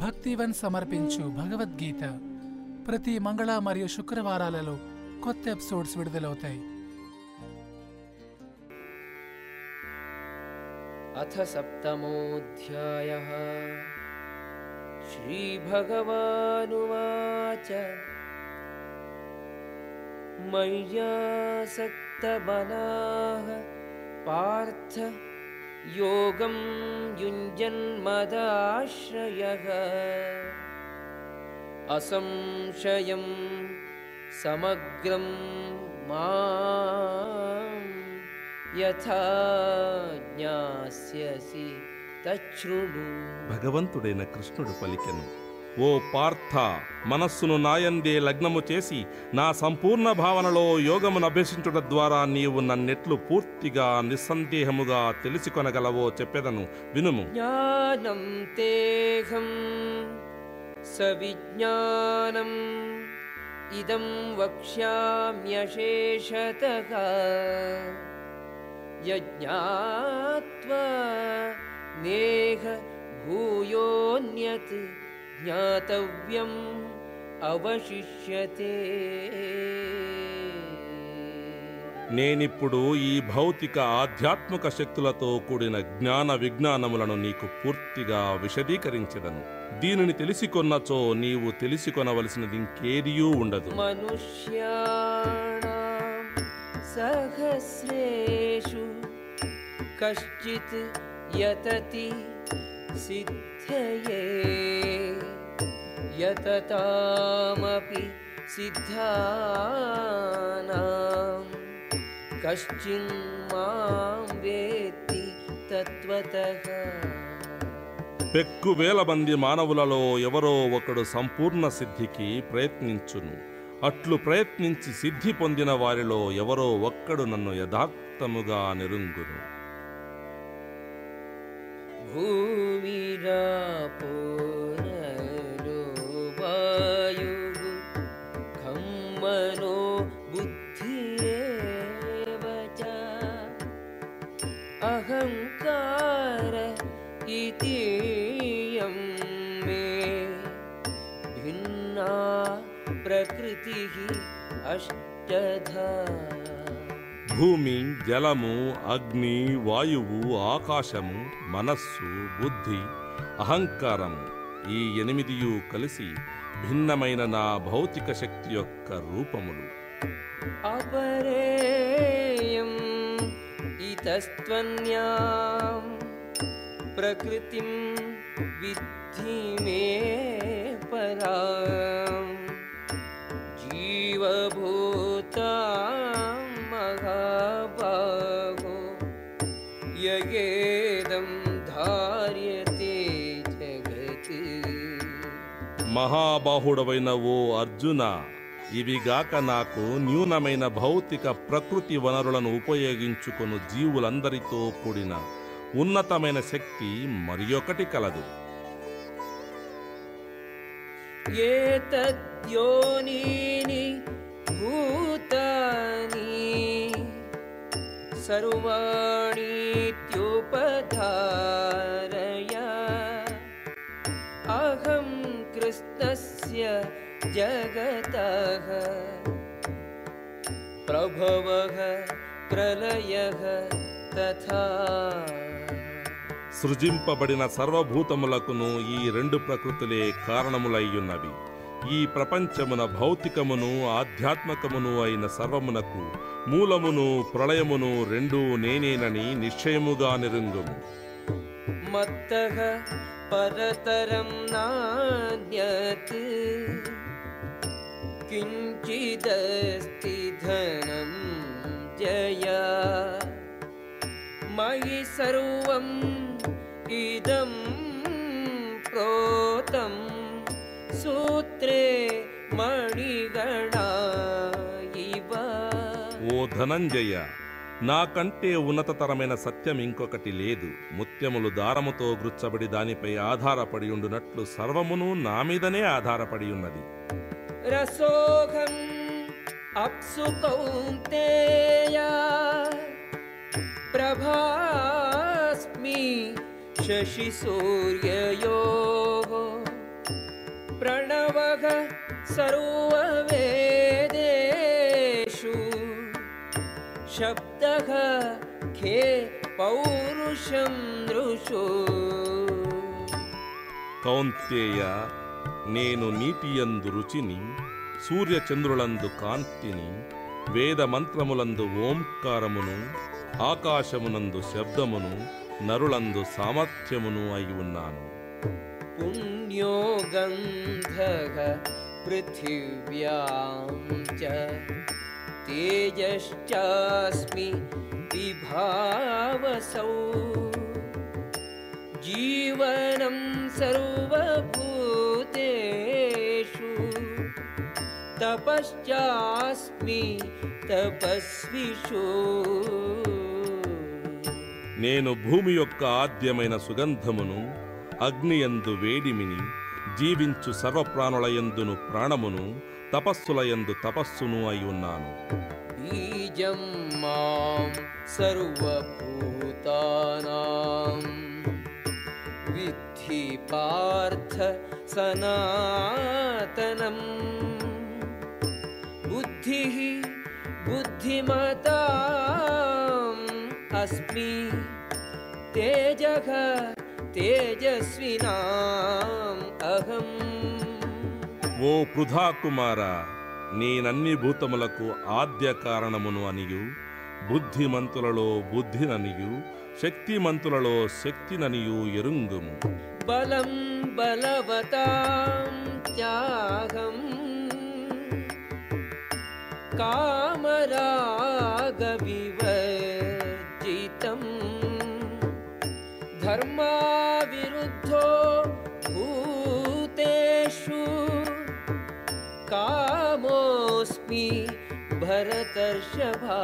భక్తివన్ సమర్పించు భగవద్గీత ప్రతి మంగళ మరియు శుక్రవారాలలో కొత్త ఎపిసోడ్స్ విడుదలవుతాయి अथ सप्तमोऽध्यायः श्रीभगवानुवाच मय्यासक्तबलाः पार्थ योगं युञ्जन्मदाश्रयः असंशयं समग्रं माम् యథా జ్ఞాస్యసి తచ్ఛృణు భగవంతుడైన కృష్ణుడు పలికెను ఓ పార్థ మనస్సును నాయందే లగ్నము చేసి నా సంపూర్ణ భావనలో యోగమును అభ్యసించుట ద్వారా నీవు నన్నెట్లు పూర్తిగా నిస్సందేహముగా తెలిసికొనగలవో చెప్పెదను. వినుము. జ్ఞానం తేహం సవిజ్ఞానం ఇదం వక్ష్యామ్యశేషత యజ్ఞాత్వా నేహ భూయోన్యత్ జ్ఞాతవ్యం అవశిష్యతే నేనిప్పుడు ఈ భౌతిక ఆధ్యాత్మిక శక్తులతో కూడిన జ్ఞాన విజ్ఞానములను నీకు పూర్తిగా విశదీకరించెదను. దీనిని తెలిసికొన్నచో నీవు తెలిసికొనవలసినది ఇంకేదియూ ఉండదు. మనుష్యాణం సహస్రేషు కశ్చిత్ యతతి యతతామపి సిద్ధానాం కశ్చిన్ మాం వేత్తి తత్వతః పెక్కు వేల మంది మానవులలో ఎవరో ఒకడు సంపూర్ణ సిద్ధికి ప్రయత్నించును. అట్లు ప్రయత్నించి సిద్ధి పొందిన వారిలో ఎవరో ఒక్కడు నన్ను యథార్థముగా నిరుంగును. भूमिरापोररो वायुः खं मनो बुद्धिवच अहङ्कार इतियं मे भिन्ना प्रकृतिः अष्टधा। భూమి జలము అగ్ని వాయువు ఆకాశము మనస్సు బుద్ధి అహంకారము ఈ ఎనిమిదియు కలిసి భిన్నమైన నా భౌతిక శక్తి యొక్క రూపములు. అపరేయం ఇతస్త్వన్యాం ప్రకృతిం విద్ధి మే జీవభూ ययेदं धार्यते जगत् మహాబాహుడవైన ఓ అర్జున ఇవిగాక నాకు న్యూనమైన భౌతిక ప్రకృతి వనరులను ఉపయోగించుకొను జీవులందరితో కూడిన ఉన్నతమైన శక్తి మరి ఒకటి కలదు एतद्योनीनि भूतानि सर्वाणीत्युपधारय अहं कृष्णस्य जगतः प्रभवः प्रलयः तथा సృజింపబడిన సర్వభూతములకును ఈ రెండు ప్రకృతులే కారణములయ్యున్నవి ఈ ప్రపంచమున భౌతికమును ఆధ్యాత్మకమును అయిన సర్వమునకు మూలమును ప్రళయమును రెండూ నేనేనని నిశ్చయముగా నిరుంగుము పరతరం ధనం జయ. మయి సర్వం ఇదం ప్రో సూత్రే మణిగణ ఓ ధనంజయ నాకంటే ఉన్నతతరమైన సత్యం ఇంకొకటి లేదు. ముత్యములు దారముతో గృచ్చబడి దానిపై ఆధారపడి ఉండునట్లు సర్వమును నా మీదనే ఆధారపడి ఉన్నది. రసోఘం అప్సు ప్రభాస్మి శశి సూర్యయో प्रणवः सर्ववेदेषु शब्दः खे पौरुषं दृशु కౌంతేయ నేను నీటియందు రుచిని సూర్యచంద్రులందు కాంతిని వేద మంత్రములందు ఓంకారమును ఆకాశమునందు శబ్దమును నరులందు సామర్థ్యమును అయి ఉన్నాను पुण्यो गन्धः पृथिव्यां च तेजश्चास्मि विभावसौ जीवनं सर्वभूतेषु तपश्चास्मि तपस्विषु నేను భూమి యొక్క ఆద్యమైన సుగంధమును అగ్నియందు వేడిమిని జీవించు సర్వప్రాణులయందును ప్రాణమును తపస్సులయందు తపస్సును అయి ఉన్నాను. మాం సర్వభూతానాం. విద్ధి పార్థ సనాతనం. బుద్ధి బుద్ధిమతాం అస్మి తేజః తేజస్వినాం అహం. ఓ పృథాకుమారా నేనన్ని భూతములకు ఆద్య కారణమును అనియు. బుద్ధిమంతులలో బుద్ధిననియు శక్తిమంతులలో శక్తిననియు ఎరుంగుము బలం బలవతాం కామరాగ వివర धर्माविरुद्धो भूतेषु कामोऽस्मि भरतर्षभा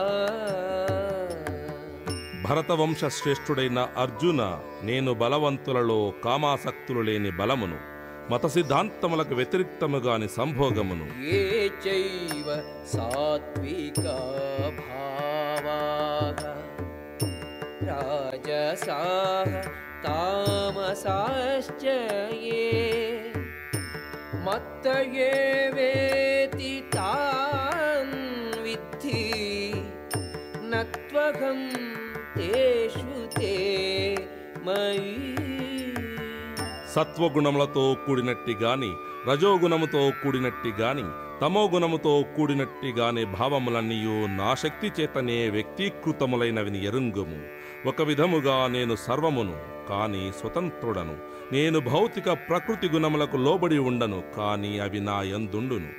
భరతవంశ శ్రేష్ఠుడైన అర్జున నేను బలవంతులలో కామాసక్తులు లేని బలమును మత సిద్ధాంతములకు వ్యతిరిక్తముగాని సంభోగమును ये चैव सात्विका भावाः राजसाः तामसाश्च ये मत्त ये वेति तान् विद्धि न त्वहं तेषु ते मयि సత్వగుణములతో కూడినట్టి గాని రజోగుణముతో కూడినట్టి గాని తమోగుణముతో కూడినట్టి గాని భావములన్నీయు నా శక్తి చేతనే వ్యక్తీకృతములైనవిని ఎరుంగుము ఒక విధముగా నేను సర్వమును కానీ స్వతంత్రుడను. నేను భౌతిక ప్రకృతి గుణములకు లోబడి ఉండను కాని అవి నా ఎందుండును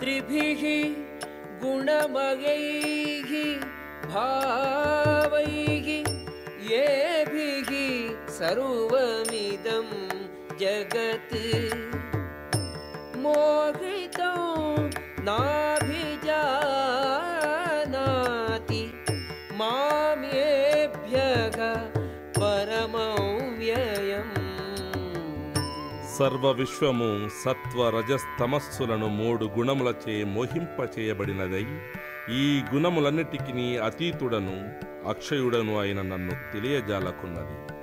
త్రిభిః గుణమయైః భావైః ఏభిః సర్వమిదం జగత్. మోహితం నా సర్వ విశ్వము సత్వరజస్తమస్సులను మూడు గుణములచే మోహింపచేయబడినదై ఈ గుణములన్నిటికీ అతీతుడను అక్షయుడను అయిన నన్ను తెలియజాలకున్నది.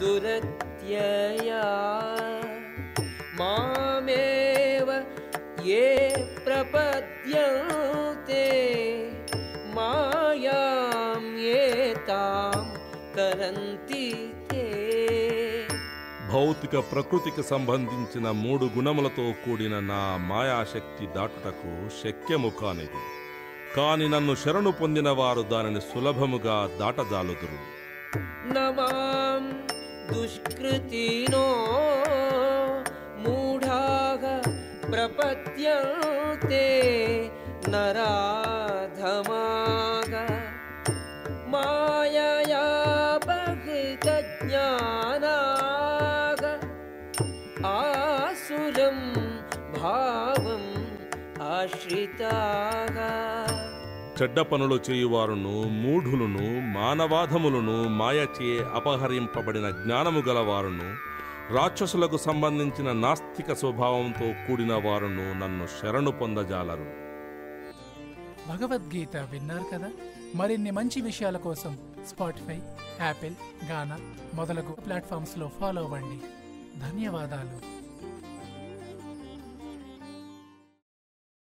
దురత్యయా మామేవ ఏ माया दुरत्यया मामेव ये प्रपद्यन्ते मायां ये तां तरन्ति ते భౌతిక ప్రకృతికి సంబంధించిన మూడు గుణములతో కూడిన నా మాయాశక్తి దాటుటకు శక్యము కానిది కాని నన్ను శరణు పొందిన వారు దానిని సులభముగా దాటజాలుదురు न मां दुष्कृतिनो मूढाः प्रपद्यन्ते नराधमाः मायया बहितज्ञानाः आसुरं भावम् आश्रिताः చెడ్డ పనులు చేయువారును మూఢులను మానవాధములను మాయచే అపహరింపబడిన జ్ఞానము గలవారును రాక్షసులకు సంబంధించిన నాస్తిక స్వభావంతో కూడిన వారును నన్ను శరణు పొందజాలరు. భగవద్గీత విన్నారు కదా? మరిన్ని మంచి విషయాల కోసం స్పాటిఫై యాపిల్ గానా మొదలగు ప్లాట్ఫామ్స్లో ఫాలో అవ్వండి. ధన్యవాదాలు.